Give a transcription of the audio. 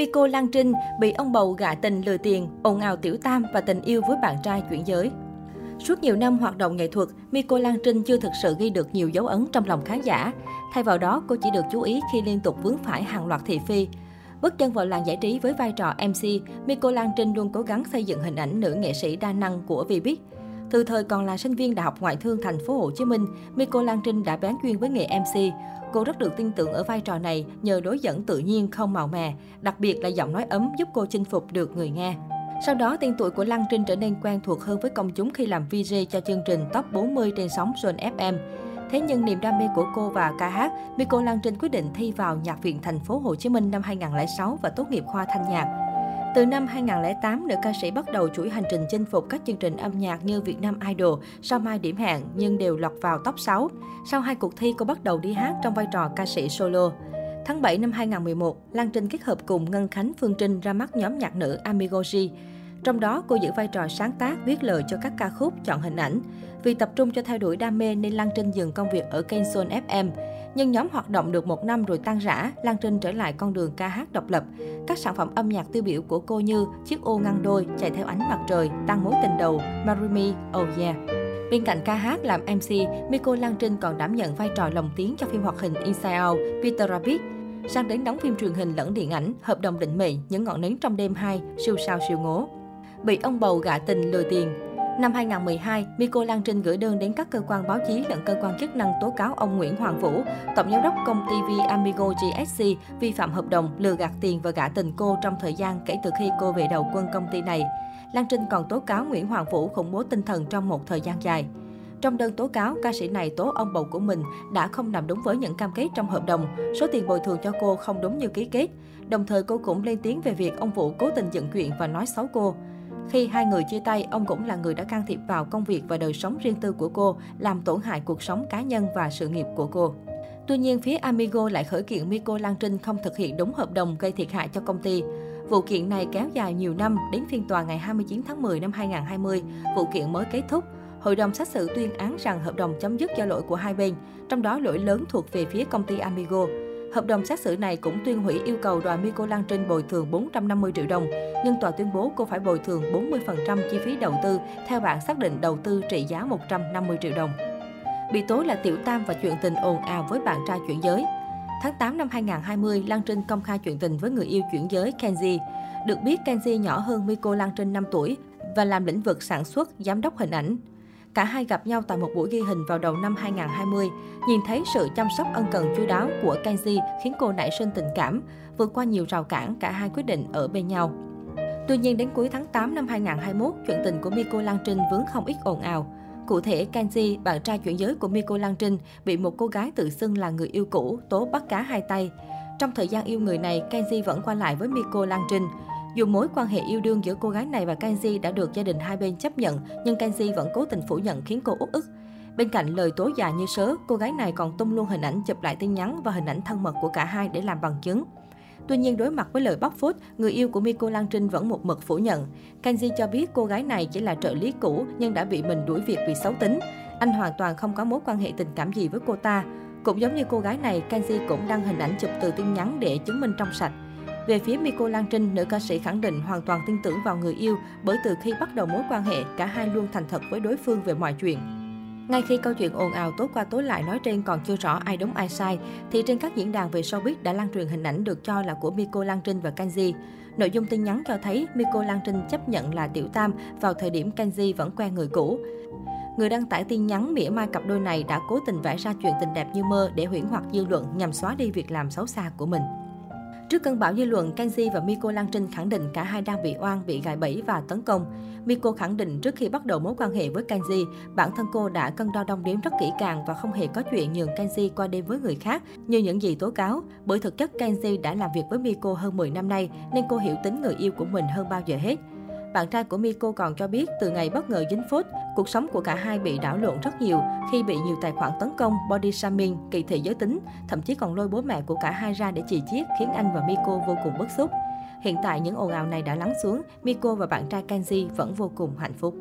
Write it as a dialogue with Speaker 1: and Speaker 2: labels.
Speaker 1: Miko Lan Trinh bị ông bầu gạ tình lừa tiền, ồn ào tiểu tam và tình yêu với bạn trai chuyển giới. Suốt nhiều năm hoạt động nghệ thuật, Miko Lan Trinh chưa thực sự ghi được nhiều dấu ấn trong lòng khán giả. Thay vào đó, cô chỉ được chú ý khi liên tục vướng phải hàng loạt thị phi. Bước chân vào làng giải trí với vai trò MC, Miko Lan Trinh luôn cố gắng xây dựng hình ảnh nữ nghệ sĩ đa năng của Vbiz. Từ thời còn là sinh viên Đại học Ngoại thương thành phố Hồ Chí Minh, Miko Lan Trinh đã bén duyên với nghề MC. Cô rất được tin tưởng ở vai trò này nhờ đối dẫn tự nhiên không màu mè, đặc biệt là giọng nói ấm giúp cô chinh phục được người nghe. Sau đó, tên tuổi của Lăng Trinh trở nên quen thuộc hơn với công chúng khi làm VJ cho chương trình Top 40 trên sóng Zone FM. Thế nhưng niềm đam mê của cô và ca hát, Miko Lan Trinh quyết định thi vào Nhạc viện Thành phố Hồ Chí Minh năm 2006 và tốt nghiệp khoa thanh nhạc. Từ năm 2008, nữ ca sĩ bắt đầu chuỗi hành trình chinh phục các chương trình âm nhạc như Việt Nam Idol, Sao Mai Điểm hạng, nhưng đều lọt vào top 6. Sau hai cuộc thi, cô bắt đầu đi hát trong vai trò ca sĩ solo. Tháng 7 năm 2011, Lan Trinh kết hợp cùng Ngân Khánh Phương Trinh ra mắt nhóm nhạc nữ Amigoji. Trong đó, cô giữ vai trò sáng tác, viết lời cho các ca khúc, chọn hình ảnh. Vì tập trung cho theo đuổi đam mê nên Lan Trinh dừng công việc ở kênh Soul FM. Nhưng nhóm hoạt động được một năm rồi tan rã, Lan Trinh trở lại con đường ca hát độc lập. Các sản phẩm âm nhạc tiêu biểu của cô như Chiếc ô ngăn đôi, Chạy theo ánh mặt trời, Tăng mối tình đầu, Marry Oh Yeah. Bên cạnh ca hát làm MC, Miko Lan Trinh còn đảm nhận vai trò lồng tiếng cho phim hoạt hình Inside Out, Peter Rabbit. Sang đến đóng phim truyền hình lẫn điện ảnh, hợp đồng định mệnh, những ngọn nến trong đêm 2, siêu sao siêu ngố. Bị ông bầu gạ tình lừa tiền, Năm 2012, Miko Lan Trinh gửi đơn đến các cơ quan báo chí lẫn cơ quan chức năng tố cáo ông Nguyễn Hoàng Vũ, tổng giám đốc công ty V Amigo GSC, vi phạm hợp đồng, lừa gạt tiền và gạ tình cô trong thời gian kể từ khi cô về đầu quân công ty này. Lan Trinh còn tố cáo Nguyễn Hoàng Vũ khủng bố tinh thần trong một thời gian dài. Trong đơn tố cáo, ca sĩ này tố ông bầu của mình đã không làm đúng với những cam kết trong hợp đồng, số tiền bồi thường cho cô không đúng như ký kết. Đồng thời cô cũng lên tiếng về việc ông Vũ cố tình dựng chuyện và nói xấu cô. Khi hai người chia tay, ông cũng là người đã can thiệp vào công việc và đời sống riêng tư của cô, làm tổn hại cuộc sống cá nhân và sự nghiệp của cô. Tuy nhiên, phía Amigo lại khởi kiện Miko Lan Trinh không thực hiện đúng hợp đồng gây thiệt hại cho công ty. Vụ kiện này kéo dài nhiều năm, đến phiên tòa ngày 29 tháng 10 năm 2020, vụ kiện mới kết thúc. Hội đồng xét xử tuyên án rằng hợp đồng chấm dứt do lỗi của hai bên, trong đó lỗi lớn thuộc về phía công ty Amigo. Hợp đồng xét xử này cũng tuyên hủy yêu cầu đoàn Miko Lan Trinh bồi thường 450 triệu đồng, nhưng tòa tuyên bố cô phải bồi thường 40% chi phí đầu tư theo bản xác định đầu tư trị giá 150 triệu đồng. Bị tố là tiểu tam và chuyện tình ồn ào với bạn trai chuyển giới. Tháng 8 năm 2020, Lan Trinh công khai chuyện tình với người yêu chuyển giới Kenji. Được biết, Kenji nhỏ hơn Miko Lan Trinh 5 tuổi và làm lĩnh vực sản xuất, giám đốc hình ảnh. Cả hai gặp nhau tại một buổi ghi hình vào đầu năm 2020. Nhìn thấy sự chăm sóc ân cần chu đáo của Kenji khiến cô nảy sinh tình cảm. Vượt qua nhiều rào cản, cả hai quyết định ở bên nhau. Tuy nhiên đến cuối tháng 8 năm 2021, chuyện tình của Miko Lan Trinh vướng không ít ồn ào. Cụ thể, Kenji, bạn trai chuyển giới của Miko Lan Trinh, bị một cô gái tự xưng là người yêu cũ, tố bắt cá hai tay. Trong thời gian yêu người này, Kenji vẫn qua lại với Miko Lan Trinh. Dù mối quan hệ yêu đương giữa cô gái này và Kenji đã được gia đình hai bên chấp nhận, nhưng Kenji vẫn cố tình phủ nhận khiến cô uất ức. Bên cạnh lời tố già như sớ, cô gái này còn tung luôn hình ảnh chụp lại tin nhắn và hình ảnh thân mật của cả hai để làm bằng chứng. Tuy nhiên, đối mặt với lời bóc phốt, người yêu của Miko Lan Trinh vẫn một mực phủ nhận. Kenji cho biết cô gái này chỉ là trợ lý cũ nhưng đã bị mình đuổi việc vì xấu tính. Anh hoàn toàn không có mối quan hệ tình cảm gì với cô ta. Cũng giống như cô gái này, Kenji cũng đăng hình ảnh chụp từ tin nhắn để chứng minh trong sạch. Về phía Miko Lan Trinh, nữ ca sĩ khẳng định hoàn toàn tin tưởng vào người yêu bởi từ khi bắt đầu mối quan hệ, cả hai luôn thành thật với đối phương về mọi chuyện. Ngay khi câu chuyện ồn ào tối qua tối lại nói trên còn chưa rõ ai đúng ai sai, thì trên các diễn đàn về showbiz đã lan truyền hình ảnh được cho là của Miko Lan Trinh và Kenji. Nội dung tin nhắn cho thấy Miko Lan Trinh chấp nhận là tiểu tam vào thời điểm Kenji vẫn quen người cũ. Người đăng tải tin nhắn mỉa mai cặp đôi này đã cố tình vẽ ra chuyện tình đẹp như mơ để huyễn hoặc dư luận nhằm xóa đi việc làm xấu xa của mình. Trước cơn bão dư luận, Kenji và Miko Lan Trinh khẳng định cả hai đang bị oan, bị gài bẫy và tấn công. Miko khẳng định trước khi bắt đầu mối quan hệ với Kenji, bản thân cô đã cân đo đong đếm rất kỹ càng và không hề có chuyện nhường Kenji qua đêm với người khác như những gì tố cáo. Bởi thực chất Kenji đã làm việc với Miko hơn 10 năm nay nên cô hiểu tính người yêu của mình hơn bao giờ hết. Bạn trai của Miko còn cho biết từ ngày bất ngờ dính phốt, cuộc sống của cả hai bị đảo lộn rất nhiều khi bị nhiều tài khoản tấn công, body shaming, kỳ thị giới tính, thậm chí còn lôi bố mẹ của cả hai ra để chỉ chiết khiến anh và Miko vô cùng bức xúc. Hiện tại những ồn ào này đã lắng xuống, Miko và bạn trai Kenji vẫn vô cùng hạnh phúc.